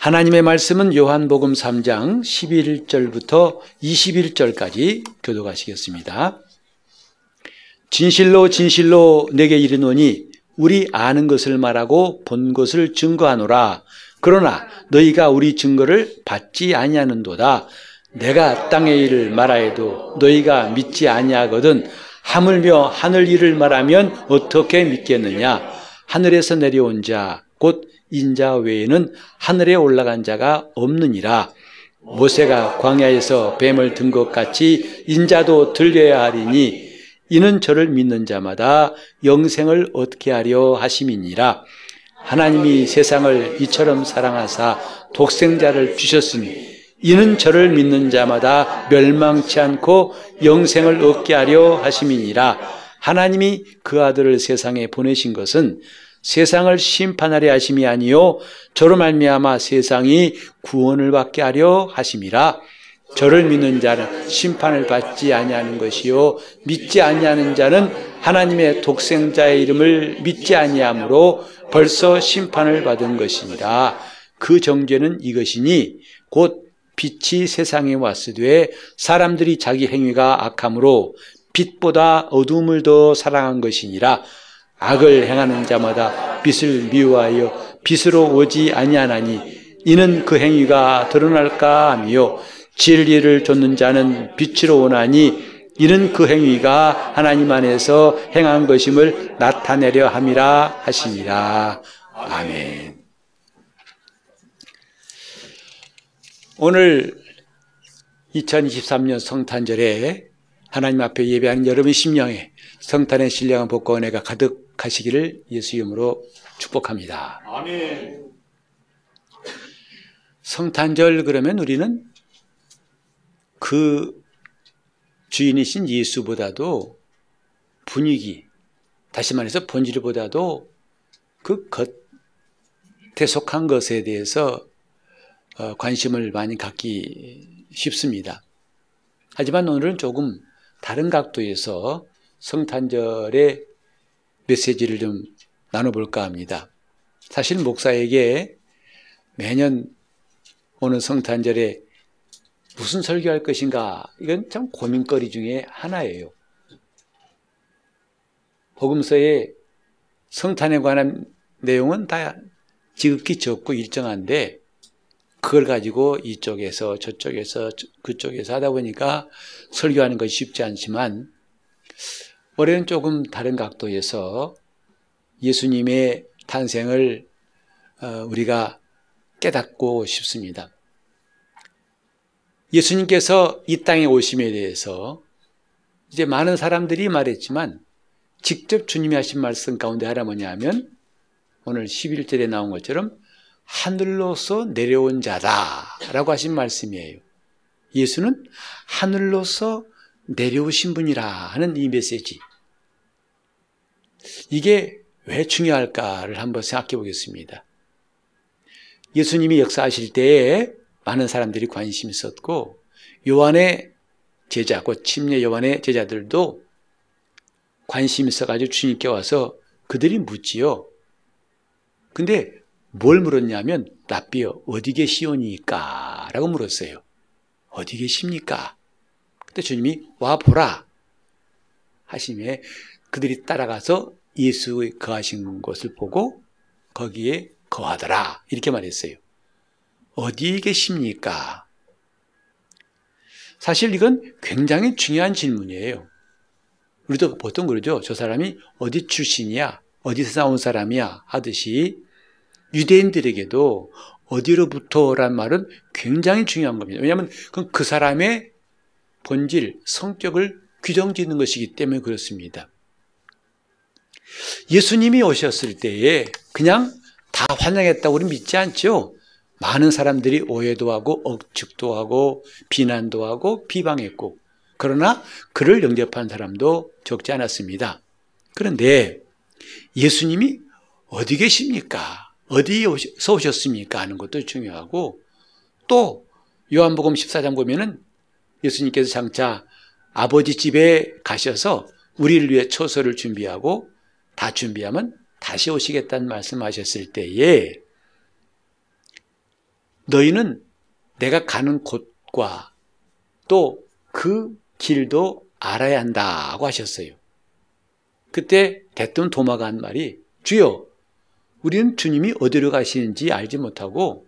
하나님의 말씀은 요한복음 3장 11절부터 21절까지 교도하시겠습니다. 진실로 진실로 내게 이르노니 우리 아는 것을 말하고 본 것을 증거하노라. 그러나 너희가 우리 증거를 받지 아니하는도다. 내가 땅의 일을 말하여도 너희가 믿지 아니하거든 하물며 하늘 일을 말하면 어떻게 믿겠느냐? 하늘에서 내려온 자, 곧 인자 외에는 하늘에 올라간 자가 없느니라. 모세가 광야에서 뱀을 든 것 같이 인자도 들려야 하리니 이는 저를 믿는 자마다 영생을 얻게 하려 하심이니라. 하나님이 세상을 이처럼 사랑하사 독생자를 주셨으니 이는 저를 믿는 자마다 멸망치 않고 영생을 얻게 하려 하심이니라. 하나님이 그 아들을 세상에 보내신 것은 세상을 심판하려 하심이 아니요 저로 말미암아 세상이 구원을 받게 하려 하심이라. 저를 믿는 자는 심판을 받지 아니하는 것이요 믿지 아니하는 자는 하나님의 독생자의 이름을 믿지 아니하므로 벌써 심판을 받은 것이니라. 그 정죄는 이것이니 곧 빛이 세상에 왔으되 사람들이 자기 행위가 악함으로 빛보다 어둠을 더 사랑한 것이니라. 악을 행하는 자마다 빛을 미워하여 빛으로 오지 아니하나니 이는 그 행위가 드러날까 하며 진리를 좇는 자는 빛으로 오나니 이는 그 행위가 하나님 안에서 행한 것임을 나타내려 함이라 하시니라. 아멘. 오늘 2023년 성탄절에 하나님 앞에 예배하는 여러분 심령에 성탄의 신령한 복과 은혜가 가득 하시기를 예수 이름으로 축복합니다. 아멘. 성탄절 그러면 우리는 그 주인이신 예수보다도 분위기, 다시 말해서 본질보다도 그 겉에 속한 것에 대해서 어, 관심을 많이 갖기 쉽습니다. 하지만 오늘은 조금 다른 각도에서 성탄절의 메시지를 좀 나눠볼까 합니다. 사실 목사에게 매년 오는 성탄절에 무슨 설교할 것인가 이건 참 고민거리 중에 하나예요. 복음서의 성탄에 관한 내용은 다 지극히 적고 일정한데 그걸 가지고 이쪽에서 저쪽에서 그쪽에서 하다 보니까 설교하는 것이 쉽지 않지만 올해는 조금 다른 각도에서 예수님의 탄생을 어, 우리가 깨닫고 싶습니다. 예수님께서 이 땅에 오심에 대해서 이제 많은 사람들이 말했지만 직접 주님이 하신 말씀 가운데 하나 뭐냐면 오늘 11절에 나온 것처럼 하늘로서 내려온 자다 라고 하신 말씀이에요. 예수는 하늘로서 내려오신 분이라 하는 이 메시지. 이게 왜 중요할까를 한번 생각해 보겠습니다. 예수님이 역사하실 때에 많은 사람들이 관심이 있었고 요한의 제자, 곧 침례 요한의 제자들도 관심이 있어가지고 주님께 와서 그들이 묻지요. 근데 뭘 물었냐면 랍비여 어디 계시오니까? 라고 물었어요. 어디 계십니까? 그때 주님이 와 보라 하심에 그들이 따라가서 예수의 거하신 곳을 보고 거기에 거하더라 이렇게 말했어요. 어디에 계십니까? 사실 이건 굉장히 중요한 질문이에요. 우리도 보통 그러죠. 저 사람이 어디 출신이야? 어디서 나온 사람이야? 하듯이 유대인들에게도 어디로부터란 말은 굉장히 중요한 겁니다. 왜냐하면 그 사람의 본질, 성격을 규정 짓는 것이기 때문에 그렇습니다. 예수님이 오셨을 때에 그냥 다 환영했다고 우리 믿지 않죠? 많은 사람들이 오해도 하고 억측도 하고 비난도 하고 비방했고 그러나 그를 영접한 사람도 적지 않았습니다. 그런데 예수님이 어디 계십니까? 어디에서 오셨습니까? 하는 것도 중요하고 또 요한복음 14장 보면은 예수님께서 장차 아버지 집에 가셔서 우리를 위해 초소를 준비하고 다 준비하면 다시 오시겠다는 말씀하셨을 때에 너희는 내가 가는 곳과 또 그 길도 알아야 한다고 하셨어요. 그때 대뜸 도마가 한 말이 주여 우리는 주님이 어디로 가시는지 알지 못하고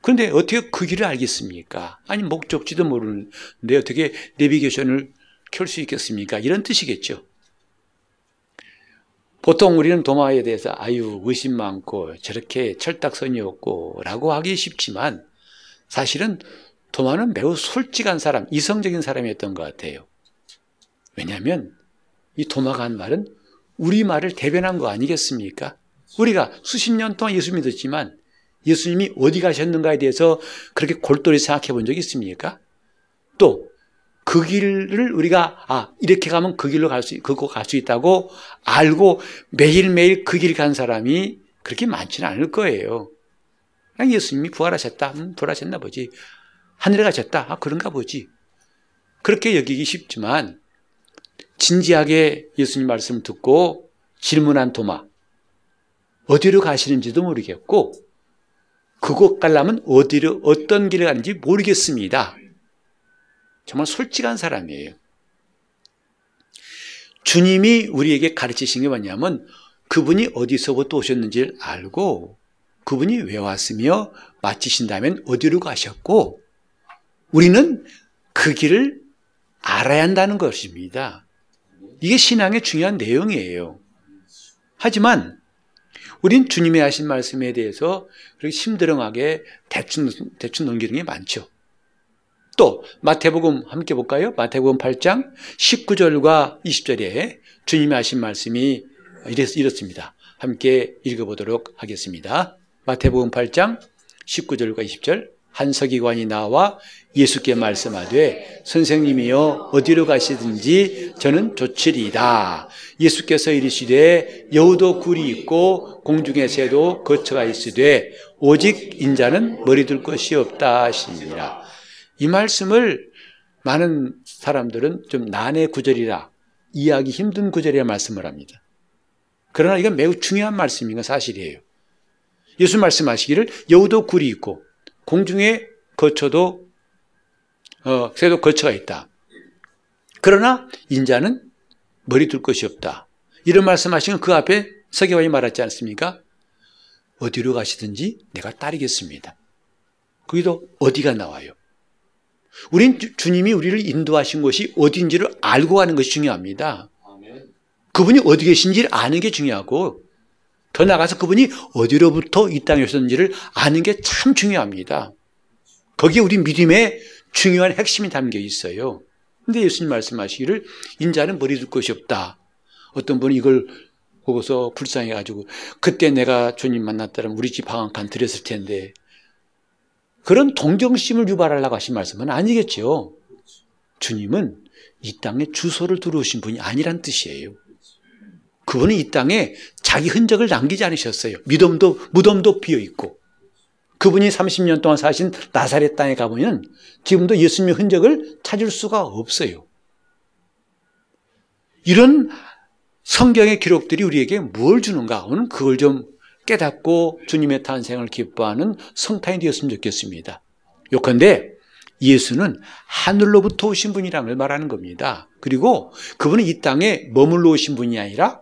그런데 어떻게 그 길을 알겠습니까? 아니 목적지도 모르는데 어떻게 내비게이션을 켤 수 있겠습니까? 이런 뜻이겠죠. 보통 우리는 도마에 대해서 아유 의심 많고 저렇게 철딱선이 없고 라고 하기 쉽지만 사실은 도마는 매우 솔직한 사람, 이성적인 사람이었던 것 같아요. 왜냐하면 이 도마가 한 말은 우리 말을 대변한 거 아니겠습니까? 우리가 수십 년 동안 예수 믿었지만 예수님이 어디 가셨는가에 대해서 그렇게 골똘히 생각해 본 적이 있습니까? 또 그 길을 우리가 아 이렇게 가면 그 길로 갈 수 그거 갈 수 있다고 알고 매일매일 그 길 간 사람이 그렇게 많지는 않을 거예요. 그냥 예수님이 부활하셨다. 음, 부활하셨나 보지. 하늘에 가셨다. 아 그런가 보지. 그렇게 여기기 쉽지만 진지하게 예수님 말씀을 듣고 질문한 도마 어디로 가시는지도 모르겠고 그곳 가려면 어디로 어떤 길을 가는지 모르겠습니다. 정말 솔직한 사람이에요. 주님이 우리에게 가르치신 게 뭐냐면 그분이 어디서부터 오셨는지를 알고 그분이 왜 왔으며 마치신다면 어디로 가셨고 우리는 그 길을 알아야 한다는 것입니다. 이게 신앙의 중요한 내용이에요. 하지만 우린 주님의 하신 말씀에 대해서 그렇게 심드렁하게 대충, 대충 넘기는 게 많죠. 또 마태복음 함께 볼까요? 마태복음 8장 19절과 20절에 주님이 하신 말씀이 이렇습니다. 함께 읽어보도록 하겠습니다. 마태복음 8장 19절과 20절 한 서기관이 나와 예수께 말씀하되 선생님이여 어디로 가시든지 저는 좋으리이다. 예수께서 이르시되 여우도 굴이 있고 공중의 새도 거처가 있으되 오직 인자는 머리 둘 것이 없다 하시니라. 이 말씀을 많은 사람들은 좀 난해 구절이라 이해하기 힘든 구절이라 말씀을 합니다. 그러나 이건 매우 중요한 말씀인 건 사실이에요. 예수 말씀하시기를 여우도 굴이 있고 공중에 거쳐도 어, 새도 거처가 있다. 그러나 인자는 머리 둘 것이 없다. 이런 말씀하시면 그 앞에 서기관이 말하지 않습니까? 어디로 가시든지 내가 따르겠습니다. 거기도 어디가 나와요? 우린 주님이 우리를 인도하신 곳이 어딘지를 알고 가는 것이 중요합니다. 그분이 어디 계신지를 아는 게 중요하고 더 나가서 그분이 어디로부터 이 땅에 오셨는지를 아는 게 참 중요합니다. 거기에 우리 믿음의 중요한 핵심이 담겨 있어요. 근데 예수님 말씀하시기를 인자는 머리 둘 것이 없다. 어떤 분이 이걸 보고서 불쌍해가지고 그때 내가 주님 만났다면 우리 집방한칸 드렸을 텐데 그런 동정심을 유발하려고 하신 말씀은 아니겠죠. 주님은 이 땅에 주소를 들어오신 분이 아니란 뜻이에요. 그분은 이 땅에 자기 흔적을 남기지 않으셨어요. 무덤도, 무덤도 비어 있고. 그분이 30년 동안 사신 나사렛 땅에 가보면 지금도 예수님의 흔적을 찾을 수가 없어요. 이런 성경의 기록들이 우리에게 뭘 주는가? 오늘 그걸 좀 깨닫고 주님의 탄생을 기뻐하는 성탄이 되었으면 좋겠습니다. 요컨대 예수는 하늘로부터 오신 분이라는 걸 말하는 겁니다. 그리고 그분은 이 땅에 머물러 오신 분이 아니라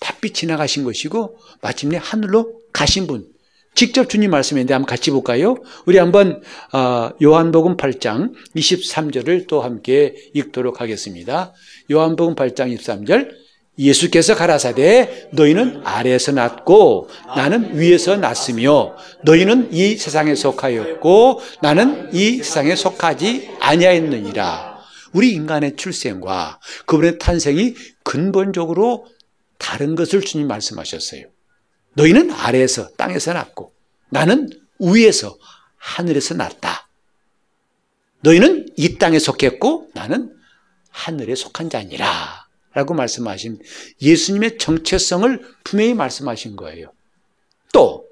바삐 지나가신 것이고 마침내 하늘로 가신 분. 직접 주님 말씀인데 한번 같이 볼까요? 우리 한번 어, 요한복음 8장 23절을 또 함께 읽도록 하겠습니다. 요한복음 8장 23절 예수께서 가라사대 너희는 아래에서 났고 나는 위에서 났으며 너희는 이 세상에 속하였고 나는 이 세상에 속하지 아니하였느니라. 우리 인간의 출생과 그분의 탄생이 근본적으로 다른 것을 주님 말씀하셨어요. 너희는 아래에서 땅에서 났고 나는 위에서 하늘에서 났다. 너희는 이 땅에 속했고 나는 하늘에 속한 자니라. 라고 말씀하신 예수님의 정체성을 분명히 말씀하신 거예요. 또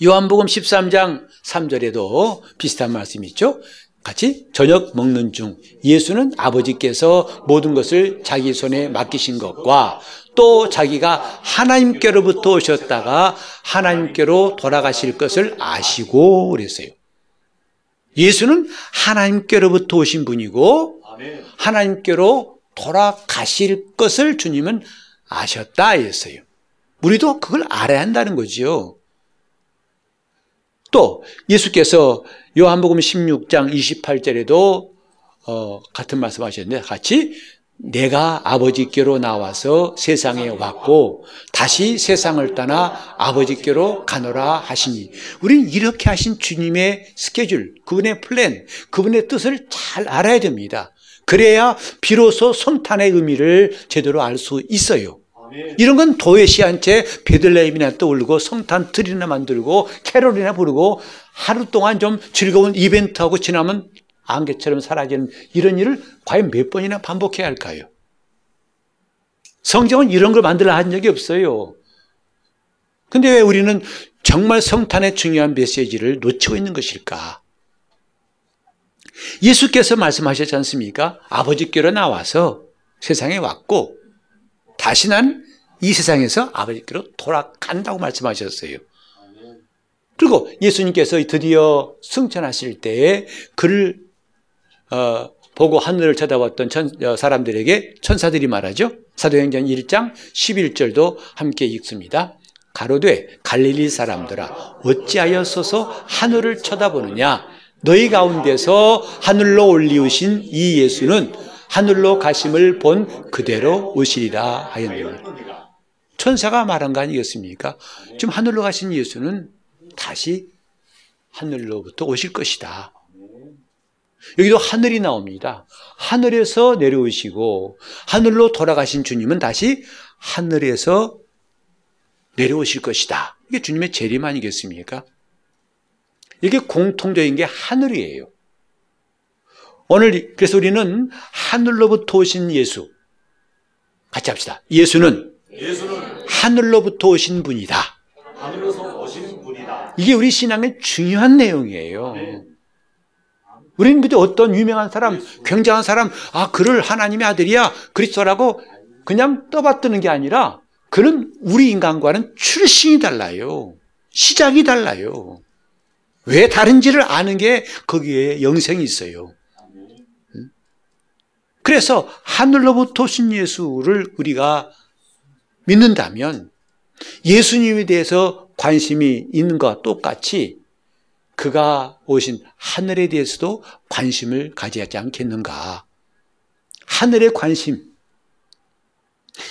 요한복음 13장 3절에도 비슷한 말씀이 있죠. 같이 저녁 먹는 중 예수는 아버지께서 모든 것을 자기 손에 맡기신 것과 또 자기가 하나님께로부터 오셨다가 하나님께로 돌아가실 것을 아시고 그랬어요. 예수는 하나님께로부터 오신 분이고 하나님께로 돌아가실 것을 주님은 아셨다 했어요. 우리도 그걸 알아야 한다는 거지요. 또 예수께서 요한복음 16장 28절에도 어, 같은 말씀 하셨는데 같이 내가 아버지께로 나와서 세상에 왔고 다시 세상을 떠나 아버지께로 가노라 하시니 우리는 이렇게 하신 주님의 스케줄, 그분의 플랜, 그분의 뜻을 잘 알아야 됩니다. 그래야 비로소 성탄의 의미를 제대로 알 수 있어요. 이런 건 도외시 한채 베들레헴이나 떠올리고 성탄 트리나 만들고 캐롤이나 부르고 하루 동안 좀 즐거운 이벤트하고 지나면 안개처럼 사라지는 이런 일을 과연 몇 번이나 반복해야 할까요? 성경은 이런 걸 만들어 한 적이 없어요. 근데 왜 우리는 정말 성탄의 중요한 메시지를 놓치고 있는 것일까? 예수께서 말씀하셨지 않습니까? 아버지께로 나와서 세상에 왔고, 다시 난 이 세상에서 아버지께로 돌아간다고 말씀하셨어요. 그리고 예수님께서 드디어 승천하실 때에 그를 어, 보고 하늘을 쳐다봤던 천, 어, 사람들에게 천사들이 말하죠. 사도행전 1장 11절도 함께 읽습니다. 가로되 갈릴리 사람들아 어찌하여 서서 하늘을 쳐다보느냐 너희 가운데서 하늘로 올리우신 이 예수는 하늘로 가심을 본 그대로 오시리라 하였느니 천사가 말한 거 아니겠습니까? 지금 하늘로 가신 예수는 다시 하늘로부터 오실 것이다. 여기도 하늘이 나옵니다. 하늘에서 내려오시고 하늘로 돌아가신 주님은 다시 하늘에서 내려오실 것이다. 이게 주님의 재림 아니겠습니까? 이게 공통적인 게 하늘이에요. 오늘 그래서 우리는 하늘로부터 오신 예수 같이 합시다. 예수는, 예수는 하늘로부터 오신 분이다. 하늘로서 오신 분이다. 이게 우리 신앙의 중요한 내용이에요. 네. 우리는 그저 어떤 유명한 사람, 굉장한 사람, 아, 그를 하나님의 아들이야, 그리스도라고 그냥 떠받드는 게 아니라 그는 우리 인간과는 출신이 달라요. 시작이 달라요. 왜 다른지를 아는 게 거기에 영생이 있어요. 그래서 하늘로부터 오신 예수를 우리가 믿는다면 예수님에 대해서 관심이 있는 것과 똑같이 그가 오신 하늘에 대해서도 관심을 가지지 않겠는가? 하늘의 관심.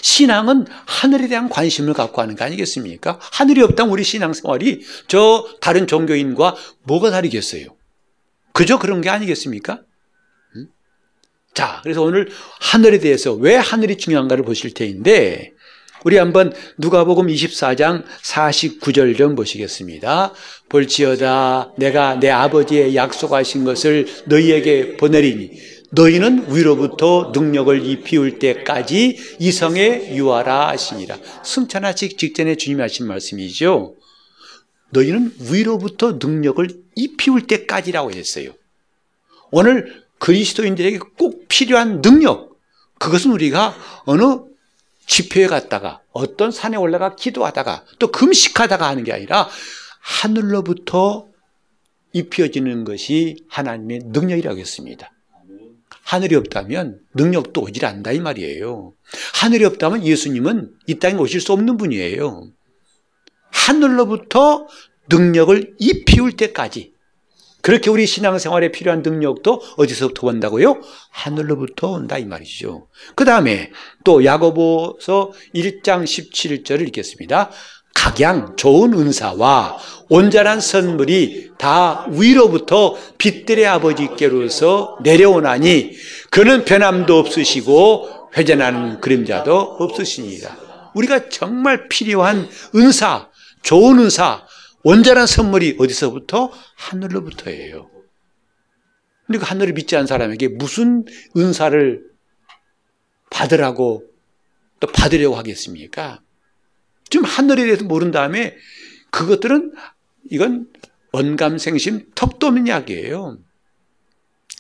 신앙은 하늘에 대한 관심을 갖고 하는 거 아니겠습니까? 하늘이 없다면 우리 신앙생활이 저 다른 종교인과 뭐가 다르겠어요? 그저 그런 게 아니겠습니까? 자, 그래서 오늘 하늘에 대해서 왜 하늘이 중요한가를 보실 테인데, 우리 한번 누가복음 24장 49절 좀 보시겠습니다. 볼지어다 내가 내 아버지의 약속하신 것을 너희에게 보내리니 너희는 위로부터 능력을 입히울 때까지 이성에 유하라 하시니라. 승천하시 직전에 주님이 하신 말씀이죠. 너희는 위로부터 능력을 입히울 때까지라고 했어요. 오늘 그리스도인들에게 꼭 필요한 능력, 그것은 우리가 어느 집회에 갔다가 어떤 산에 올라가 기도하다가 또 금식하다가 하는 게 아니라 하늘로부터 입혀지는 것이 하나님의 능력이라고 했습니다. 하늘이 없다면 능력도 오질 않다 이 말이에요. 하늘이 없다면 예수님은 이 땅에 오실 수 없는 분이에요. 하늘로부터 능력을 입히울 때까지 그렇게 우리 신앙생활에 필요한 능력도 어디서부터 온다고요? 하늘로부터 온다 이 말이죠. 그 다음에 또 야고보서 1장 17절을 읽겠습니다. 각양 좋은 은사와 온전한 선물이 다 위로부터 빛들의 아버지께로서 내려오나니 그는 변함도 없으시고 회전하는 그림자도 없으시니라. 우리가 정말 필요한 은사, 좋은 은사, 온전한 선물이 어디서부터? 하늘로부터예요. 근데 그 하늘을 믿지 않은 사람에게 무슨 은사를 받으라고 또 받으려고 하겠습니까? 좀 하늘에 대해서 모른 다음에 그것들은 이건 언감생심 턱도 없는 약이에요.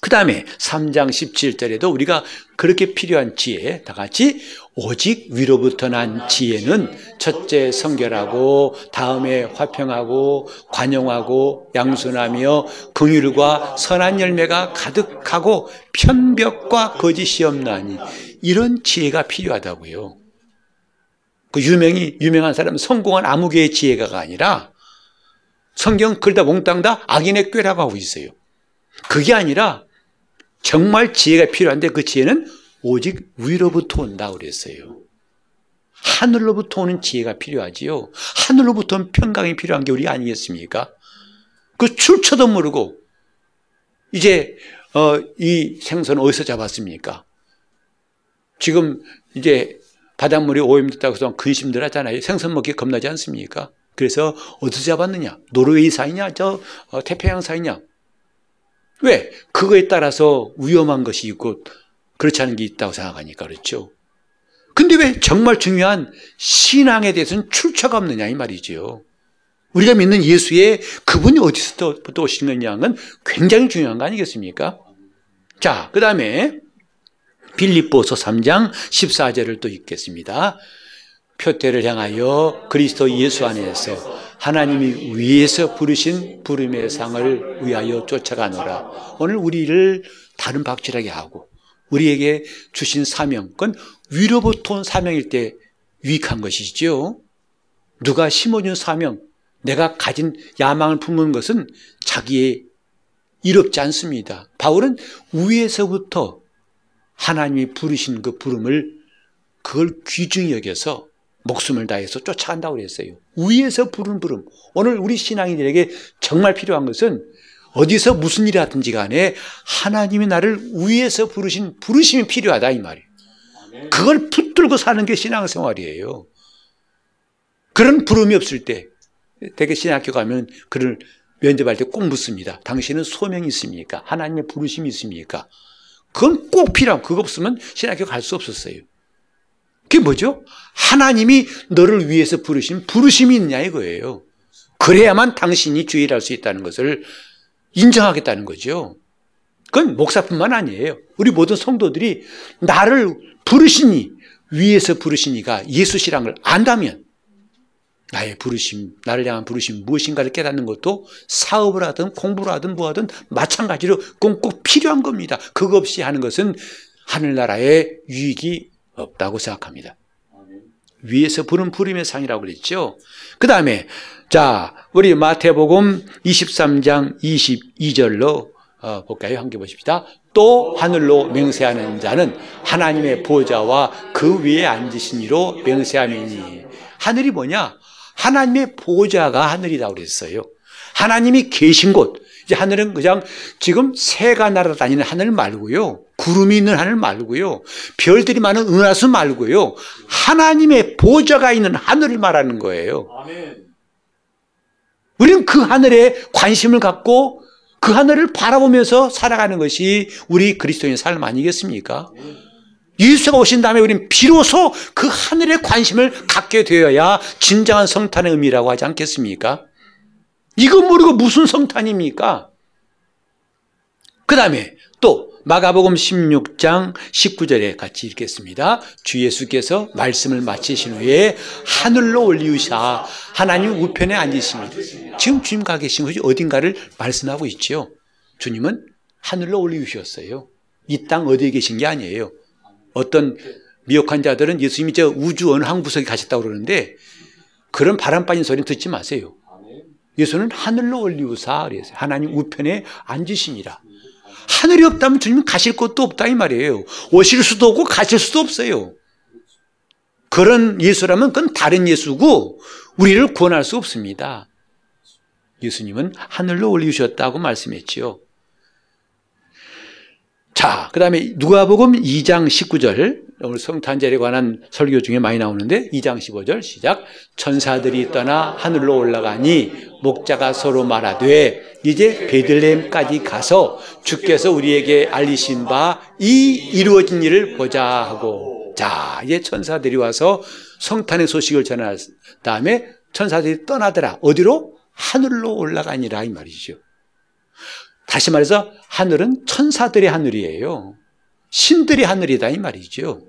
그 다음에 3장 17절에도 우리가 그렇게 필요한 지혜, 다 같이 오직 위로부터 난 지혜는 첫째 성결하고 다음에 화평하고 관용하고 양순하며 긍휼과 선한 열매가 가득하고 편벽과 거짓이 없나니 이런 지혜가 필요하다고요. 그 유명히 유명한 사람 성공한 아무개의 지혜가가 아니라 성경 글다 몽땅 다 악인의 꾀라고 하고 있어요. 그게 아니라 정말 지혜가 필요한데 그 지혜는 오직 위로부터 온다 그랬어요. 하늘로부터 오는 지혜가 필요하지요. 하늘로부터 온 평강이 필요한 게 우리 아니겠습니까? 그 출처도 모르고 이제 어, 이 생선 어디서 잡았습니까? 지금 이제 바닷물이 오염됐다고 해서 근심들 하잖아요. 생선 먹기 겁나지 않습니까? 그래서 어디서 잡았느냐? 노르웨이 사이냐? 저 어, 태평양 사이냐? 왜? 그거에 따라서 위험한 것이 있고 그렇지 않은 게 있다고 생각하니까 그렇죠. 근데 왜 정말 중요한 신앙에 대해서는 출처가 없느냐 이 말이죠. 우리가 믿는 예수의 그분이 어디서 또, 또 오시느냐는 굉장히 중요한 거 아니겠습니까? 자, 그 다음에 빌립보서 3장 14절을 또 읽겠습니다. 표태를 향하여 그리스도 예수 안에서 하나님이 위에서 부르신 부름의 상을 위하여 쫓아가노라. 오늘 우리를 다른 박질하게 하고 우리에게 주신 사명, 그건 위로부터 온 사명일 때 유익한 것이죠. 누가 심어준 사명, 내가 가진 야망을 품은 것은 자기의 이롭지 않습니다. 바울은 위에서부터 하나님이 부르신 그 부름을 그걸 귀중히 여겨서 목숨을 다해서 쫓아간다고 그랬어요. 위에서 부른 부름. 오늘 우리 신앙인들에게 정말 필요한 것은 어디서 무슨 일이 하든지 간에 하나님이 나를 위에서 부르신 부르심이 필요하다 이 말이에요. 그걸 붙들고 사는 게 신앙생활이에요. 그런 부름이 없을 때 대개 신학교 가면 그를 면접할 때 꼭 묻습니다. 당신은 소명이 있습니까? 하나님의 부르심이 있습니까? 그건 꼭 필요하고 그거 없으면 신학교 갈 수 없었어요. 그게 뭐죠? 하나님이 너를 위해서 부르신 부르심이 있냐 이거예요. 그래야만 당신이 주의를 할 수 있다는 것을 인정하겠다는 거죠. 그건 목사뿐만 아니에요. 우리 모든 성도들이 나를 부르시니 위에서 부르시니가 예수시란 걸 안다면 나의 부르심, 나를 향한 부르심 무엇인가를 깨닫는 것도 사업을 하든 공부를 하든 뭐 하든 마찬가지로 그건 꼭 필요한 겁니다. 그거 없이 하는 것은 하늘나라의 유익이 없다고 생각합니다. 위에서 부른 부름의 상이라고 그랬죠. 그 다음에 자 우리 마태복음 23장 22절로 어, 볼까요? 함께 보십시다. 또 하늘로 맹세하는 자는 하나님의 보좌와 그 위에 앉으신 이로 맹세함이니 하늘이 뭐냐? 하나님의 보좌가 하늘이라고 그랬어요. 하나님이 계신 곳. 이제 하늘은 그냥 지금 새가 날아다니는 하늘 말고요. 구름이 있는 하늘 말고요. 별들이 많은 은하수 말고요. 하나님의 보좌가 있는 하늘을 말하는 거예요. 우리는 그 하늘에 관심을 갖고 그 하늘을 바라보면서 살아가는 것이 우리 그리스도인 삶 아니겠습니까? 예수가 오신 다음에 우리는 비로소 그 하늘에 관심을 갖게 되어야 진정한 성탄의 의미라고 하지 않겠습니까? 이거 모르고 무슨 성탄입니까? 그 다음에 또 마가복음 16장 19절에 같이 읽겠습니다. 주 예수께서 말씀을 마치신 후에 하늘로 올리우사 하나님 우편에 앉으십니다. 지금 주님 가 계신 것이 어딘가를 말씀하고 있죠. 주님은 하늘로 올리우셨어요. 이 땅 어디에 계신 게 아니에요. 어떤 미혹한 자들은 예수님이 저 우주 어느 한 구석에 가셨다고 그러는데 그런 바람 빠진 소리는 듣지 마세요. 예수는 하늘로 올리우사 그랬어요. 하나님 우편에 앉으시니라. 하늘이 없다면 주님 가실 곳도 없다 이 말이에요. 오실 수도 없고 가실 수도 없어요. 그런 예수라면 그건 다른 예수고 우리를 구원할 수 없습니다. 예수님은 하늘로 올리셨다고 말씀했지요. 자, 그 다음에 누가복음 2장 19절. 오늘 성탄절에 관한 설교 중에 많이 나오는데 2장 15절 시작. 천사들이 떠나 하늘로 올라가니 목자가 서로 말하되 이제 베들레헴까지 가서 주께서 우리에게 알리신 바 이 이루어진 일을 보자 하고. 자 이제 천사들이 와서 성탄의 소식을 전한 다음에 천사들이 떠나더라. 어디로? 하늘로 올라가니라 이 말이죠. 다시 말해서 하늘은 천사들의 하늘이에요. 신들의 하늘이다 이 말이죠.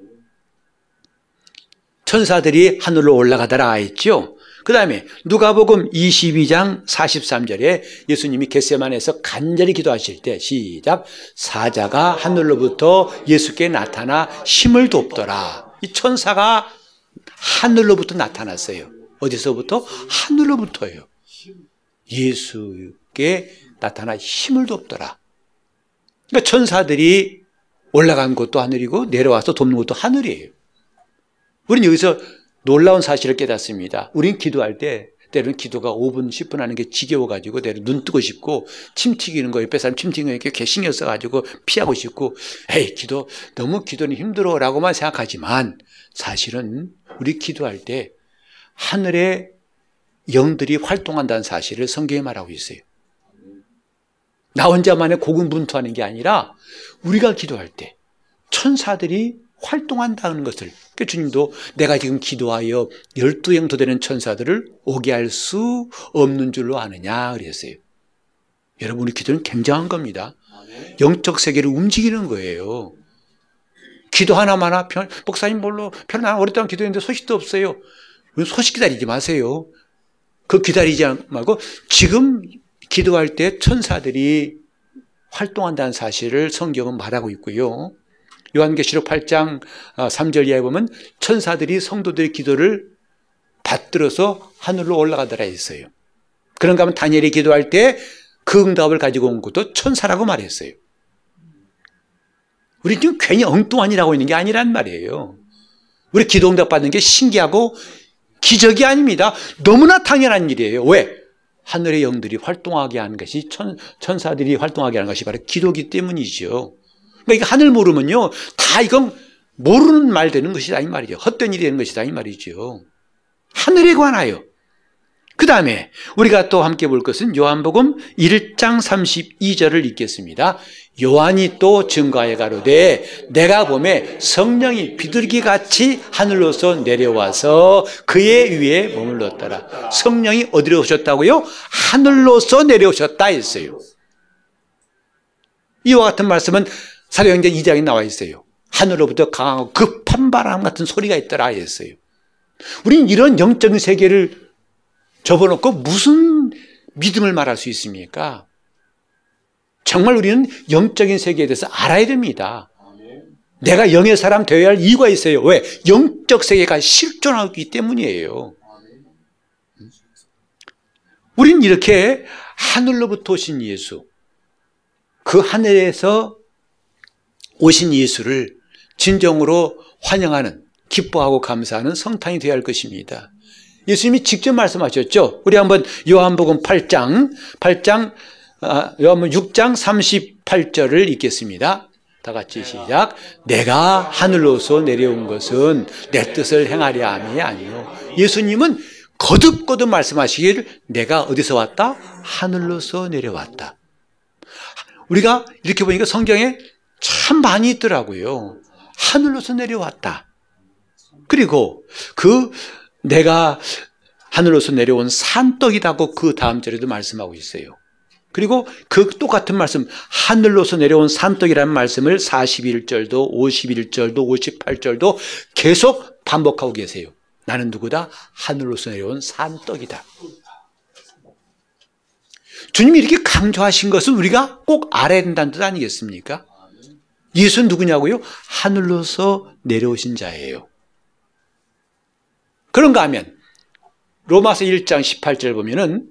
천사들이 하늘로 올라가더라 했죠. 그 다음에 누가복음 22장 43절에 예수님이 겟세만에서 간절히 기도하실 때 시작 사자가 하늘로부터 예수께 나타나 힘을 돕더라. 이 천사가 하늘로부터 나타났어요. 어디서부터? 하늘로부터예요. 예수께 나타나 힘을 돕더라. 그러니까 천사들이 올라간 곳도 하늘이고 내려와서 돕는 곳도 하늘이에요. 우리는 여기서 놀라운 사실을 깨닫습니다. 우리는 기도할 때 때로는 기도가 5분, 10분 하는 게 지겨워가지고 때로 눈 뜨고 싶고 침 튀기는 거 옆에 사람 침 튀기는 거 이렇게 신경 써가지고 피하고 싶고 에이 기도 너무 기도는 힘들어 라고만 생각하지만 사실은 우리 기도할 때 하늘의 영들이 활동한다는 사실을 성경에 말하고 있어요. 나 혼자만의 고군분투하는 게 아니라 우리가 기도할 때 천사들이 활동한다는 것을 그 주님도 내가 지금 기도하여 열두 영도 되는 천사들을 오게 할 수 없는 줄로 아느냐 그랬어요. 여러분 우리 기도는 굉장한 겁니다. 영적 세계를 움직이는 거예요. 기도 하나만 하 목사님 뭘로 편안 오랫동안 기도했는데 소식도 없어요. 소식 기다리지 마세요. 그 기다리지 말고 지금 기도할 때 천사들이 활동한다는 사실을 성경은 말하고 있고요. 요한계시록 8장 3절 아, 이하에 보면 천사들이 성도들의 기도를 받들어서 하늘로 올라가더라 했어요. 그런가 하면 다니엘이 기도할 때 그 응답을 가지고 온 것도 천사라고 말했어요. 우리 지금 괜히 엉뚱한이라고 있는 게 아니란 말이에요. 우리 기도 응답 받는 게 신기하고 기적이 아닙니다. 너무나 당연한 일이에요. 왜? 하늘의 영들이 활동하게 하는 것이 천, 천사들이 활동하게 하는 것이 바로 기도기 때문이죠. 그러니까 이거 하늘 모르면요. 다 이건 모르는 말 되는 것이다 이 말이죠. 헛된 일이 되는 것이다 이 말이죠. 하늘에 관하여. 그 다음에 우리가 또 함께 볼 것은 요한복음 1장 32절을 읽겠습니다. 요한이 또 증거해 가로되 내가 봄에 성령이 비둘기 같이 하늘로서 내려와서 그의 위에 머물렀더라. 성령이 어디로 오셨다고요? 하늘로서 내려오셨다 했어요. 이와 같은 말씀은 사도행전 2장에 나와 있어요. 하늘로부터 강하고 급한 바람 같은 소리가 있더라 했어요. 우리는 이런 영적인 세계를 접어놓고 무슨 믿음을 말할 수 있습니까? 정말 우리는 영적인 세계에 대해서 알아야 됩니다. 내가 영의 사람 되어야 할 이유가 있어요. 왜? 영적 세계가 실존하기 때문이에요. 우린 이렇게 하늘로부터 오신 예수, 그 하늘에서 오신 예수를 진정으로 환영하는, 기뻐하고 감사하는 성탄이 되어야 할 것입니다. 예수님이 직접 말씀하셨죠. 우리 한번 요한복음 8장, 8장, 아, 요한복음 6장 38절을 읽겠습니다. 다 같이 시작. 내가 하늘로서 내려온 것은 내 뜻을 행하려 함이 아니요. 예수님은 거듭거듭 말씀하시기를 내가 어디서 왔다? 하늘로서 내려왔다. 우리가 이렇게 보니까 성경에 참 많이 있더라고요. 하늘로서 내려왔다. 그리고 그 내가 하늘로서 내려온 산떡이다고 그 다음 절에도 말씀하고 있어요. 그리고 그 똑같은 말씀, 하늘로서 내려온 산떡이라는 말씀을 41절도, 51절도, 58절도 계속 반복하고 계세요. 나는 누구다? 하늘로서 내려온 산떡이다. 주님이 이렇게 강조하신 것은 우리가 꼭 알아야 된다는 뜻 아니겠습니까? 예수는 누구냐고요? 하늘로서 내려오신 자예요. 그런가 하면 로마서 1장 18절 보면은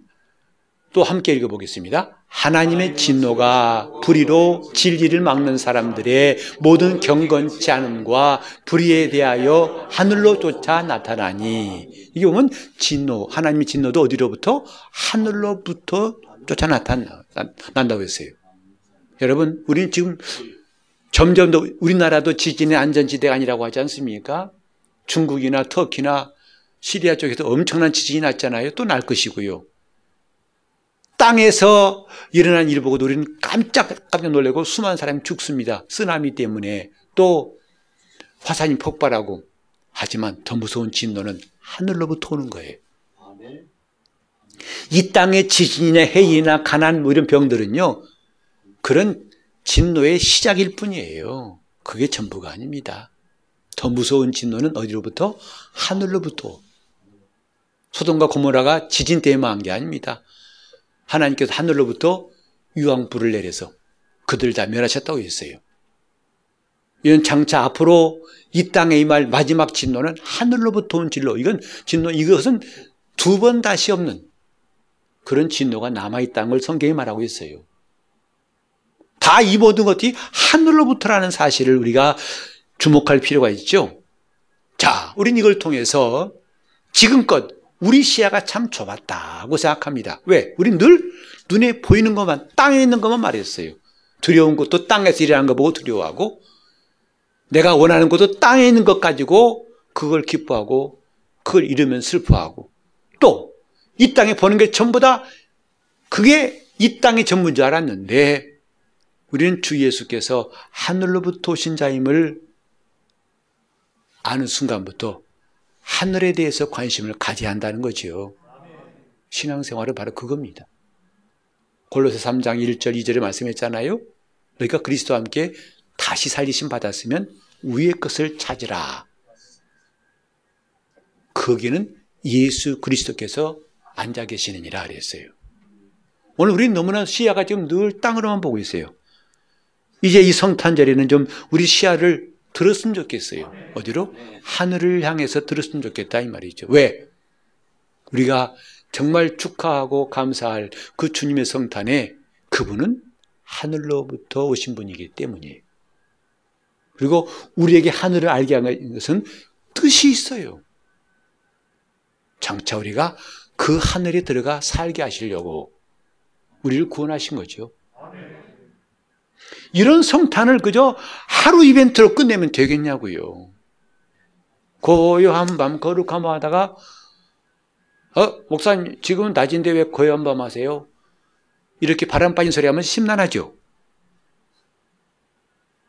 또 함께 읽어보겠습니다. 하나님의 진노가 불의로 진리를 막는 사람들의 모든 경건치 않음과 불의에 대하여 하늘로 쫓아 나타나니 이게 보면 진노, 하나님의 진노도 어디로부터? 하늘로부터 쫓아 나타난다고 했어요. 여러분, 우리는 지금 점점 더 우리나라도 지진의 안전지대가 아니라고 하지 않습니까? 중국이나 터키나 시리아 쪽에서 엄청난 지진이 났잖아요. 또 날 것이고요. 땅에서 일어난 일 보고 우리는 깜짝 깜짝 놀래고 수많은 사람이 죽습니다. 쓰나미 때문에 또 화산이 폭발하고 하지만 더 무서운 진노는 하늘로부터 오는 거예요. 이 땅의 지진이나 해이나 가난 뭐 이런 병들은요 그런 진노의 시작일 뿐이에요. 그게 전부가 아닙니다. 더 무서운 진노는 어디로부터? 하늘로부터. 소돔과 고모라가 지진 때문에 한 게 아닙니다. 하나님께서 하늘로부터 유황불을 내려서 그들 다 멸하셨다고 했어요. 이런 장차 앞으로 이 땅에 임할 마지막 진노는 하늘로부터 온 진노. 이건 진노, 이것은 두 번 다시 없는 그런 진노가 남아 있다는 걸 성경이 말하고 있어요. 다 이 모든 것이 하늘로부터라는 사실을 우리가 주목할 필요가 있죠. 자, 우린 이걸 통해서 지금껏 우리 시야가 참 좁았다고 생각합니다. 왜? 우린 늘 눈에 보이는 것만, 땅에 있는 것만 말했어요. 두려운 것도 땅에서 일어나는 거 보고 두려워하고, 내가 원하는 것도 땅에 있는 것 가지고 그걸 기뻐하고, 그걸 잃으면 슬퍼하고, 또, 이 땅에 보는 게 전부 다 그게 이 땅의 전부인 줄 알았는데, 우리는 주 예수께서 하늘로부터 오신 자임을 아는 순간부터 하늘에 대해서 관심을 가져야 한다는 거지요. 신앙생활은 바로 그겁니다. 골로새 3장 1절 2절에 말씀했잖아요. 너희가 그리스도와 함께 다시 살리심 받았으면 위의 것을 찾으라. 거기는 예수 그리스도께서 앉아 계시느니라 그랬어요. 오늘 우리는 너무나 시야가 지금 늘 땅으로만 보고 있어요. 이제 이 성탄절에는 좀 우리 시야를 들었으면 좋겠어요. 어디로? 하늘을 향해서 들었으면 좋겠다 이 말이죠. 왜? 우리가 정말 축하하고 감사할 그 주님의 성탄에 그분은 하늘로부터 오신 분이기 때문이에요. 그리고 우리에게 하늘을 알게 하는 것은 뜻이 있어요. 장차 우리가 그 하늘에 들어가 살게 하시려고 우리를 구원하신 거죠. 이런 성탄을 그저 하루 이벤트로 끝내면 되겠냐고요. 고요한 밤 거룩함 하다가 어 목사님 지금은 낮인데 왜 고요한 밤 하세요? 이렇게 바람 빠진 소리 하면 심란하죠.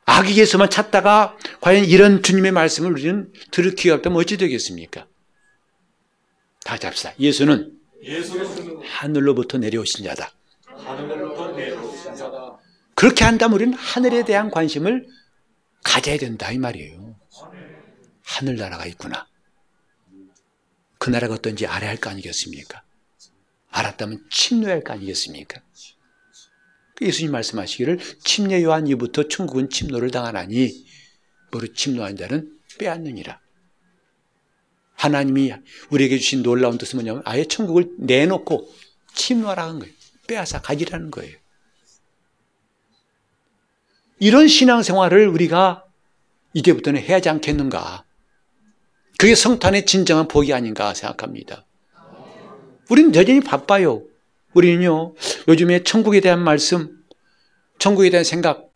악에게서만 찾다가 과연 이런 주님의 말씀을 우리는 들을 기회가 없다면 어찌 되겠습니까? 다 잡시다. 예수는, 예수는 하늘로부터 내려오신 자다. 하늘로부터 내려오신 자다. 그렇게 한다면 우리는 하늘에 대한 관심을 가져야 된다 이 말이에요. 하늘나라가 있구나. 그 나라가 어떤지 알아야 할 거 아니겠습니까? 알았다면 침노할 거 아니겠습니까? 그 예수님 말씀하시기를 침례 요한 이부터 천국은 침노를 당하나니 뭐로 침노한 자는 빼앗느니라. 하나님이 우리에게 주신 놀라운 뜻은 뭐냐면 아예 천국을 내놓고 침노하라는 거예요. 빼앗아 가지라는 거예요. 이런 신앙생활을 우리가 이제부터는 해야지 않겠는가. 그게 성탄의 진정한 복이 아닌가 생각합니다. 우리는 여전히 바빠요. 우리는요, 요즘에 천국에 대한 말씀, 천국에 대한 생각,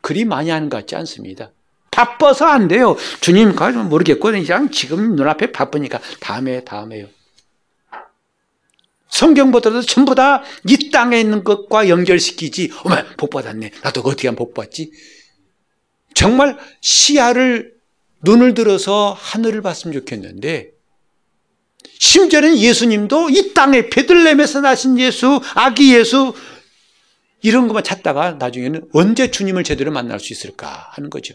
그리 많이 하는 것 같지 않습니다. 바빠서 안 돼요. 주님, 모르겠고, 그냥 지금 눈앞에 바쁘니까 다음에, 다음에요. 성경보다도 전부 다 이 땅에 있는 것과 연결시키지. 어머, 복 받았네. 나도 어떻게 하면 복 받지? 정말 시야를 눈을 들어서 하늘을 봤으면 좋겠는데 심지어는 예수님도 이 땅에 베들렘에서 나신 예수, 아기 예수 이런 것만 찾다가 나중에는 언제 주님을 제대로 만날 수 있을까 하는 거죠.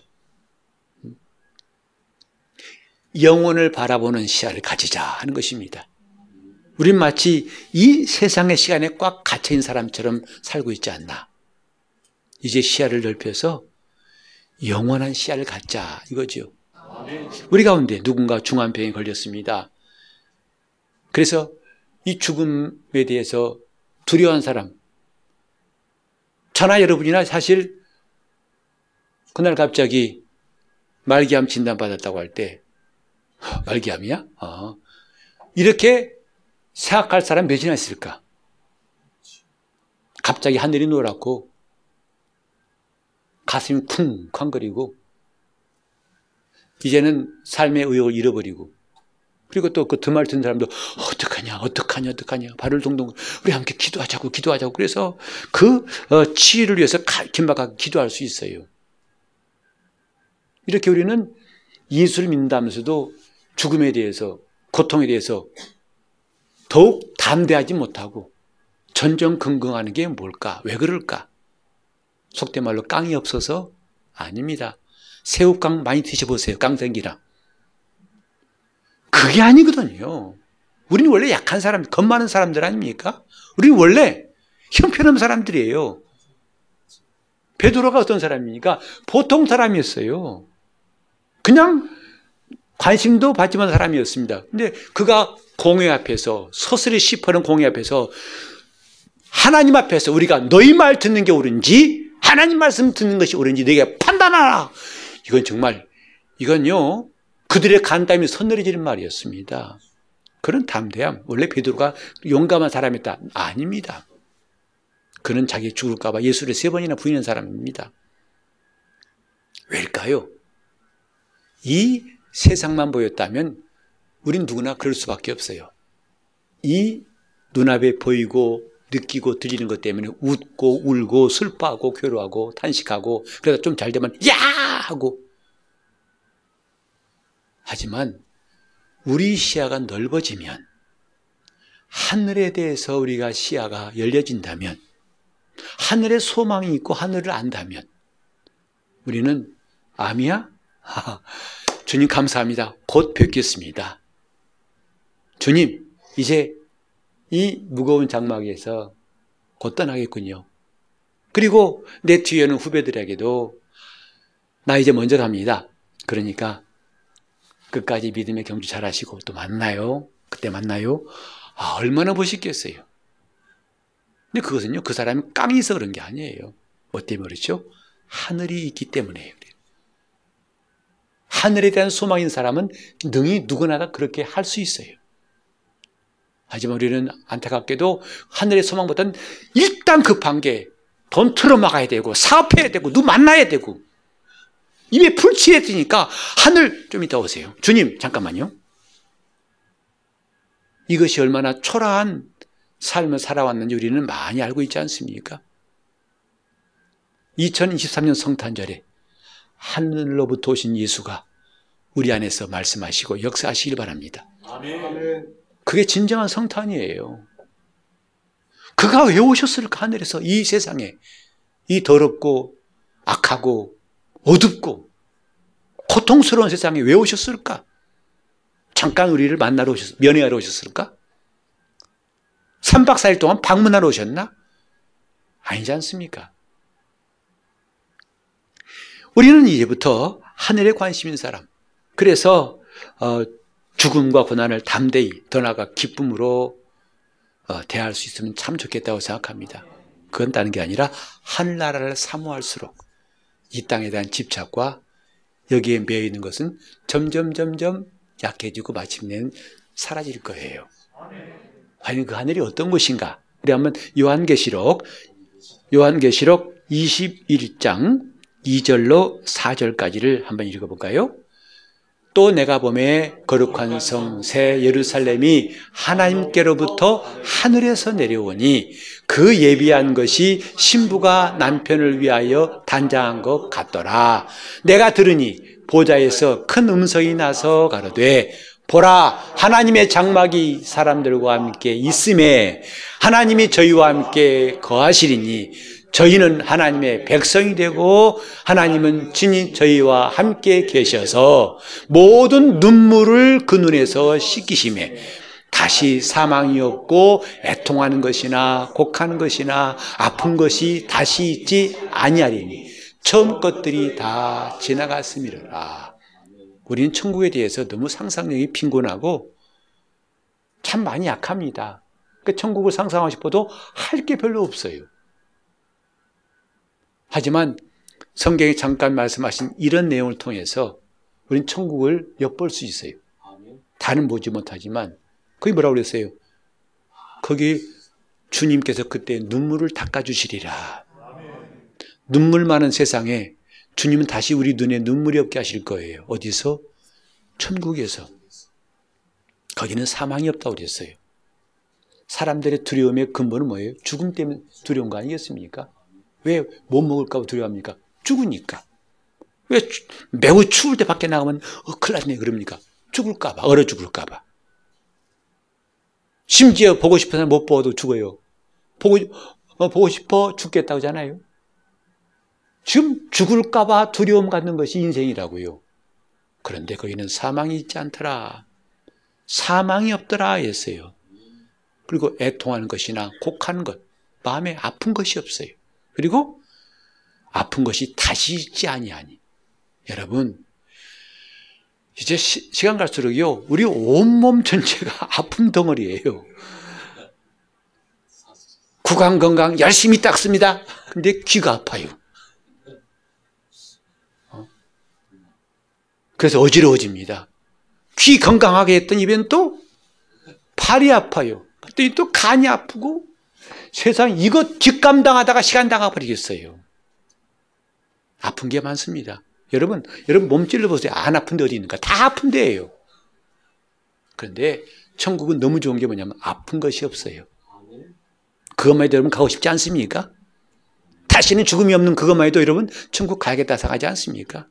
영혼을 바라보는 시야를 가지자 하는 것입니다. 우린 마치 이 세상의 시간에 꽉 갇혀있는 사람처럼 살고 있지 않나. 이제 시야를 넓혀서 영원한 시야를 갖자 이거죠. 우리 가운데 누군가 중환병에 걸렸습니다. 그래서 이 죽음에 대해서 두려워한 사람, 저나 여러분이나 사실 그날 갑자기 말기암 진단받았다고 할 때, 말기암이야? 어. 이렇게 생각할 사람 몇이나 있을까? 갑자기 하늘이 노랗고 가슴이 쿵쾅거리고 이제는 삶의 의욕을 잃어버리고 그리고 또 그 드말 듣는 사람도 어떡하냐 어떡하냐 어떡하냐 발을 동동 우리 함께 기도하자고 기도하자고 그래서 그 어, 치유를 위해서 긴박하게 기도할 수 있어요. 이렇게 우리는 예수를 믿는다면서도 죽음에 대해서 고통에 대해서 더욱 담대하지 못하고 전전긍긍하는 게 뭘까? 왜 그럴까? 속된 말로 깡이 없어서 아닙니다. 새우깡 많이 드셔보세요. 깡생기랑. 그게 아니거든요. 우리는 원래 약한 사람, 겁 많은 사람들 아닙니까? 우리는 원래 형편없는 사람들이에요. 베드로가 어떤 사람입니까? 보통 사람이었어요. 그냥 관심도 받지 못한 사람이었습니다. 근데 그가 공회 앞에서 서슬이 씹어는 공회 앞에서 하나님 앞에서 우리가 너희 말 듣는 게 옳은지 하나님 말씀 듣는 것이 옳은지 너희가 판단하라. 이건 정말 이건요 그들의 간담이 선늘해지는 말이었습니다. 그런 담대함 원래 베드로가 용감한 사람이었다 아닙니다. 그는 자기 죽을까봐 예수를 세 번이나 부인한 사람입니다. 왜일까요? 이 세상만 보였다면 우린 누구나 그럴 수밖에 없어요. 이 눈앞에 보이고 느끼고 들리는 것 때문에 웃고 울고 슬퍼하고 괴로워하고 탄식하고 그러다 좀잘 되면 야 하고 하지만 우리 시야가 넓어지면 하늘에 대해서 우리가 시야가 열려진다면 하늘에 소망이 있고 하늘을 안다면 우리는 암이야? 주님 감사합니다. 곧 뵙겠습니다. 주님, 이제 이 무거운 장막에서 곧 떠나겠군요. 그리고 내 뒤에는 후배들에게도 나 이제 먼저 갑니다. 그러니까 끝까지 믿음의 경주 잘 하시고 또 만나요. 그때 만나요. 아, 얼마나 보시겠어요. 근데 그것은요, 그 사람이 깡이 있어 그런 게 아니에요. 뭐 때문에 그렇죠? 하늘이 있기 때문에요. 하늘에 대한 소망인 사람은 능히 누구나 다 그렇게 할 수 있어요. 하지만 우리는 안타깝게도 하늘의 소망보다는 일단 급한 게 돈 틀어막아야 되고 사업해야 되고 누 만나야 되고 입에 풀칠해야 되니까 하늘 좀 이따 오세요. 주님 잠깐만요. 이것이 얼마나 초라한 삶을 살아왔는지 우리는 많이 알고 있지 않습니까? 2023년 성탄절에 하늘로부터 오신 예수가 우리 안에서 말씀하시고 역사하시길 바랍니다. 아멘. 그게 진정한 성탄이에요. 그가 왜 오셨을까 하늘에서 이 세상에 이 더럽고 악하고 어둡고 고통스러운 세상에 왜 오셨을까? 잠깐 우리를 만나러 오셨, 면회하러 오셨을까? 3박 4일 동안 방문하러 오셨나? 아니지 않습니까? 우리는 이제부터 하늘에 관심 있는 사람. 그래서 어, 죽음과 고난을 담대히 더 나아가 기쁨으로 어, 대할 수 있으면 참 좋겠다고 생각합니다. 그건 다른 게 아니라 하늘나라를 사모할수록 이 땅에 대한 집착과 여기에 매여 있는 것은 점점 점점 약해지고 마침내는 사라질 거예요. 과연 그 하늘이 어떤 곳인가? 우리 한번 요한계시록 요한계시록 21장 2절로 4절까지를 한번 읽어볼까요? 또 내가 봄에 거룩한 성 새 예루살렘이 하나님께로부터 하늘에서 내려오니 그 예비한 것이 신부가 남편을 위하여 단장한 것 같더라. 내가 들으니 보좌에서 큰 음성이 나서 가로되 보라 하나님의 장막이 사람들과 함께 있음에 하나님이 저희와 함께 거하시리니 저희는 하나님의 백성이 되고 하나님은 진히 저희와 함께 계셔서 모든 눈물을 그 눈에서 씻기심에 다시 사망이 없고 애통하는 것이나 곡하는 것이나 아픈 것이 다시 있지 아니하리니 처음 것들이 다 지나갔음이라. 우리는 천국에 대해서 너무 상상력이 빈곤하고 참 많이 약합니다. 그 천국을 상상하고 싶어도 할 게 별로 없어요. 하지만 성경에 잠깐 말씀하신 이런 내용을 통해서 우리는 천국을 엿볼 수 있어요. 다는 보지 못하지만 거기 뭐라고 그랬어요? 거기 주님께서 그때 눈물을 닦아주시리라. 눈물 많은 세상에 주님은 다시 우리 눈에 눈물이 없게 하실 거예요. 어디서? 천국에서. 거기는 사망이 없다고 그랬어요. 사람들의 두려움의 근본은 뭐예요? 죽음 때문에 두려운 거 아니겠습니까? 왜 못 먹을까 봐 두려워합니까? 죽으니까. 왜 매우 추울 때 밖에 나가면 어, 큰일 났네 그럽니까? 죽을까 봐, 얼어 죽을까 봐. 심지어 보고 싶어서 못 보아도 죽어요. 보고, 어, 보고 싶어 죽겠다고 하잖아요. 지금 죽을까 봐 두려움 갖는 것이 인생이라고요. 그런데 거기는 사망이 있지 않더라. 사망이 없더라 했어요. 그리고 애통하는 것이나 곡하는 것, 마음에 아픈 것이 없어요. 그리고 아픈 것이 다시 있지 아니하니. 여러분, 이제 시, 간 갈수록요, 우리 온몸 전체가 아픔 덩어리예요. 구강 건강 열심히 닦습니다. 근데 귀가 아파요. 어? 그래서 어지러워집니다. 귀 건강하게 했던 입엔 또 팔이 아파요. 그랬더니 또 간이 아프고 세상 이거 뒷감당하다가 시간 당해버리겠어요. 아픈 게 많습니다. 여러분, 여러분 몸 찔러보세요. 안 아픈 데 어디 있는가? 다 아픈 데예요. 그런데 천국은 너무 좋은 게 뭐냐면 아픈 것이 없어요. 그것만 해도 여러분 가고 싶지 않습니까? 다시는 죽음이 없는 그것만 해도 여러분 천국 가야겠다 생각하지 않습니까?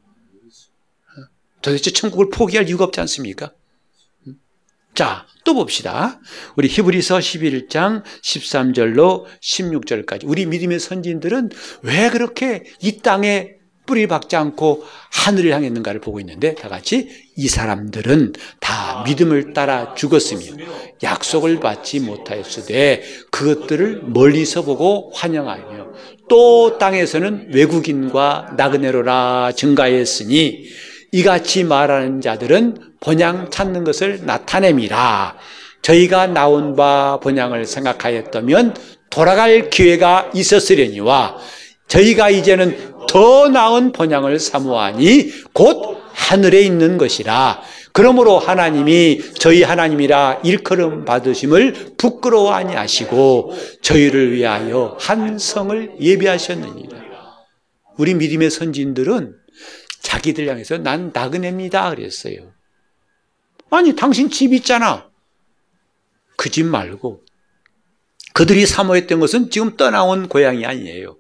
도대체 천국을 포기할 이유가 없지 않습니까? 자, 또 봅시다. 우리 히브리서 11장 13절로 16절까지. 우리 믿음의 선진들은 왜 그렇게 이 땅에 뿌리 박지 않고 하늘을 향했는가를 보고 있는데 다 같이 이 사람들은 다 믿음을 따라 죽었으며 약속을 받지 못하였으되 그것들을 멀리서 보고 환영하며 또 땅에서는 외국인과 나그네로라 증가했으니 이같이 말하는 자들은 번양 찾는 것을 나타냅니다. 저희가 나온 바 번양을 생각하였다면 돌아갈 기회가 있었으려니와 저희가 이제는 더 나은 번양을 사모하니 곧 하늘에 있는 것이라. 그러므로 하나님이 저희 하나님이라 일컬음 받으심을 부끄러워 아니하시고 저희를 위하여 한 성을 예비하셨느니라. 우리 믿음의 선진들은 자기들 향해서 난 나그네입니다 그랬어요. 아니 당신 집 있잖아. 그 집 말고 그들이 사모했던 것은 지금 떠나온 고향이 아니에요.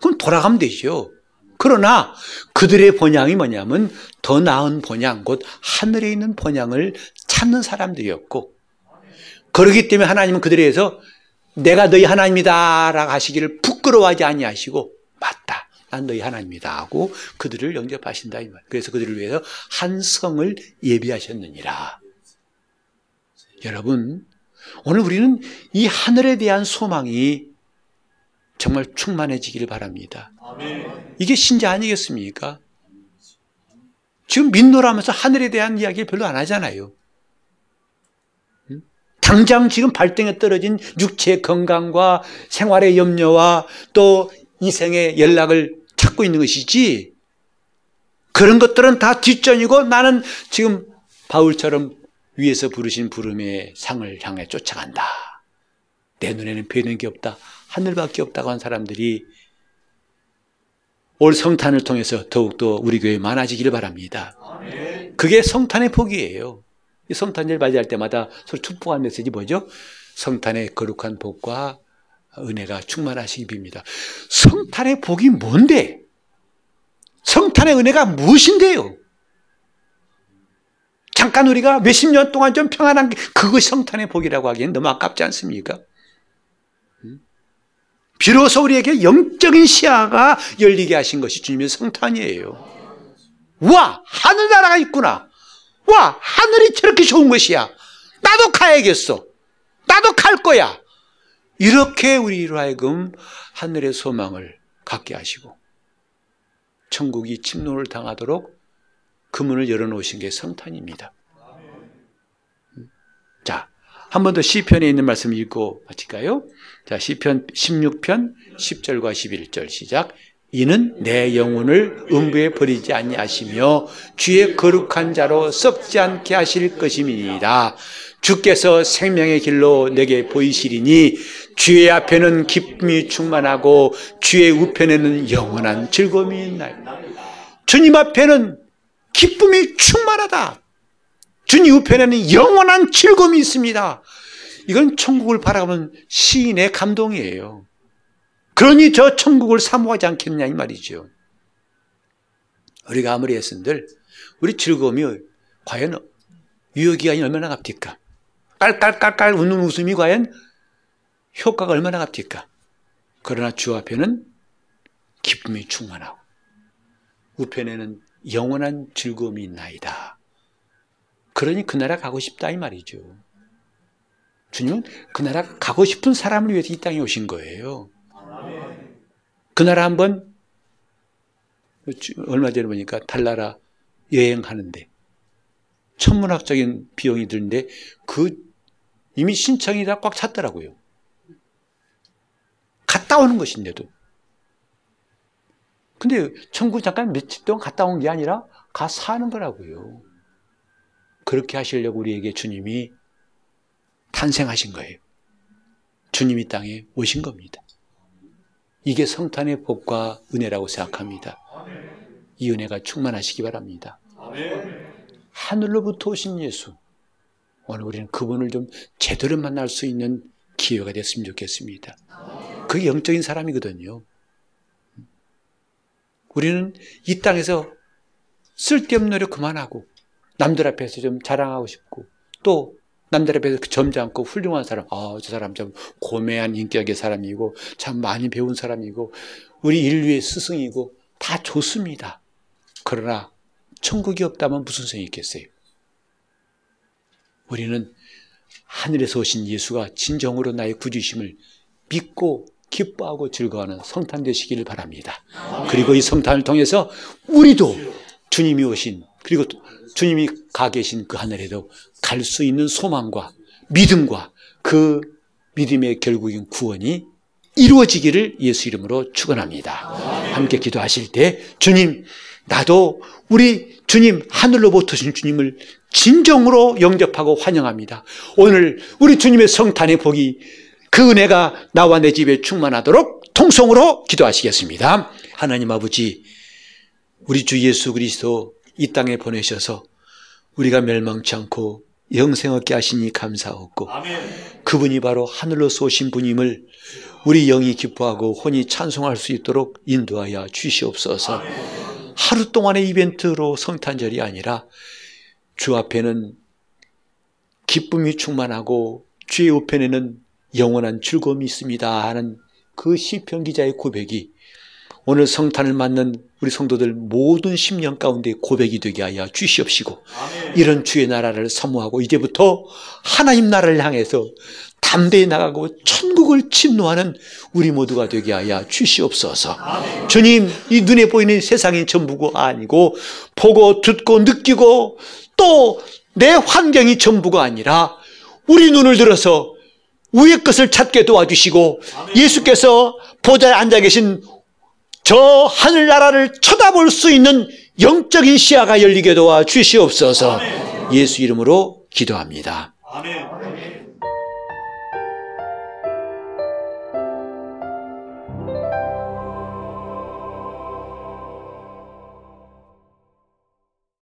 그럼 돌아가면 되죠. 그러나 그들의 본향이 뭐냐면 더 나은 본향, 곧 하늘에 있는 본향을 찾는 사람들이었고 그러기 때문에 하나님은 그들에 대해서 내가 너희 하나님이다 라고 하시기를 부끄러워하지 아니하시고 맞다. 난 너희 하나님이다 하고 그들을 영접하신다 이 말. 그래서 그들을 위해서 한 성을 예비하셨느니라. 여러분, 오늘 우리는 이 하늘에 대한 소망이 정말 충만해지기를 바랍니다. 이게 신자 아니겠습니까? 지금 민노라면서 하늘에 대한 이야기 별로 안 하잖아요. 당장 지금 발등에 떨어진 육체 건강과 생활의 염려와 또 이생의 연락을 찾고 있는 것이지 그런 것들은 다 뒷전이고 나는 지금 바울처럼 위에서 부르신 부름의 상을 향해 쫓아간다. 내 눈에는 뵈는 게 없다. 하늘밖에 없다고 한 사람들이 올 성탄을 통해서 더욱더 우리 교회에 많아지기를 바랍니다. 그게 성탄의 복이에요. 성탄절 맞이할 때마다 서로 축복한 메시지 뭐죠? 성탄의 거룩한 복과 은혜가 충만하시기 빕니다. 성탄의 복이 뭔데? 성탄의 은혜가 무엇인데요? 잠깐 우리가 몇십 년 동안 좀 평안한 게 그것이 성탄의 복이라고 하기엔 너무 아깝지 않습니까? 비로소 우리에게 영적인 시야가 열리게 하신 것이 주님의 성탄이에요. 와, 하늘나라가 있구나. 와, 하늘이 저렇게 좋은 것이야. 나도 가야겠어. 나도 갈 거야. 이렇게 우리로 하여금 하늘의 소망을 갖게 하시고 천국이 침노를 당하도록 그 문을 열어놓으신 게 성탄입니다. 자, 한 번 더 시편에 있는 말씀 읽고 마칠까요? 자, 시편 16편 10절과 11절 시작. 이는 내 영혼을 음부에 버리지 아니하시며 주의 거룩한 자로 썩지 않게 하실 것임이니라. 주께서 생명의 길로 내게 보이시리니 주의 앞에는 기쁨이 충만하고 주의 우편에는 영원한 즐거움이 있나요. 주님 앞에는 기쁨이 충만하다. 주님 우편에는 영원한 즐거움이 있습니다. 이건 천국을 바라보는 시인의 감동이에요. 그러니 저 천국을 사모하지 않겠냐 이 말이죠. 우리가 아무리 했은들 우리 즐거움이 과연 유효기간이 얼마나 갑니까? 깔깔깔깔 웃는 웃음이 과연 효과가 얼마나 갑니까? 그러나 주 앞에는 기쁨이 충만하고 우편에는 영원한 즐거움이 있나이다. 그러니 그 나라 가고 싶다 이 말이죠. 주님은 그 나라 가고 싶은 사람을 위해서 이 땅에 오신 거예요. 그 나라 한번 얼마 전에 보니까 달나라 여행하는데 천문학적인 비용이 드는데 그 이미 신청이 다 꽉 찼더라고요. 갔다 오는 것인데도. 근데 천국 잠깐 며칠 동안 갔다 온 게 아니라 가 사는 거라고요. 그렇게 하시려고 우리에게 주님이 탄생하신 거예요. 주님이 땅에 오신 겁니다. 이게 성탄의 복과 은혜라고 생각합니다. 이 은혜가 충만하시기 바랍니다. 하늘로부터 오신 예수. 오늘 우리는 그분을 좀 제대로 만날 수 있는 기회가 됐으면 좋겠습니다. 그게 영적인 사람이거든요. 우리는 이 땅에서 쓸데없는 노력 그만하고 남들 앞에서 좀 자랑하고 싶고 또 남들 앞에서 그 점잖고 훌륭한 사람, 아, 저 사람 참 고매한 인격의 사람이고 참 많이 배운 사람이고 우리 인류의 스승이고 다 좋습니다. 그러나 천국이 없다면 무슨 소용이 있겠어요? 우리는 하늘에서 오신 예수가 진정으로 나의 구주심을 믿고 기뻐하고 즐거워하는 성탄 되시기를 바랍니다. 그리고 이 성탄을 통해서 우리도 주님이 오신 그리고 주님이 가 계신 그 하늘에도 갈 수 있는 소망과 믿음과 그 믿음의 결국인 구원이 이루어지기를 예수 이름으로 축원합니다. 함께 기도하실 때 주님 나도 우리 주님 하늘로부터 오신 주님을 진정으로 영접하고 환영합니다. 오늘 우리 주님의 성탄의 복이 그 은혜가 나와 내 집에 충만하도록 통성으로 기도하시겠습니다. 하나님 아버지 우리 주 예수 그리스도 이 땅에 보내셔서 우리가 멸망치 않고 영생 얻게 하시니 감사하고 그분이 바로 하늘로 쏘신 분임을 우리 영이 기뻐하고 혼이 찬송할 수 있도록 인도하여 주시옵소서. 하루 동안의 이벤트로 성탄절이 아니라 주 앞에는 기쁨이 충만하고 주의 우편에는 영원한 즐거움이 있습니다 하는 그 시편 기자의 고백이 오늘 성탄을 맞는 우리 성도들 모든 심령 가운데 고백이 되게 하여 주시옵시고 이런 주의 나라를 사모하고 이제부터 하나님 나라를 향해서 담대히 나가고 천국을 침노하는 우리 모두가 되게 하여 주시옵소서. 주님, 이 눈에 보이는 세상이 전부가 아니고 보고 듣고 느끼고 또 내 환경이 전부가 아니라 우리 눈을 들어서 위의 것을 찾게 도와주시고 예수께서 보좌에 앉아 계신 저 하늘나라를 쳐다볼 수 있는 영적인 시야가 열리게 도와 주시옵소서 예수 이름으로 기도합니다. 아멘.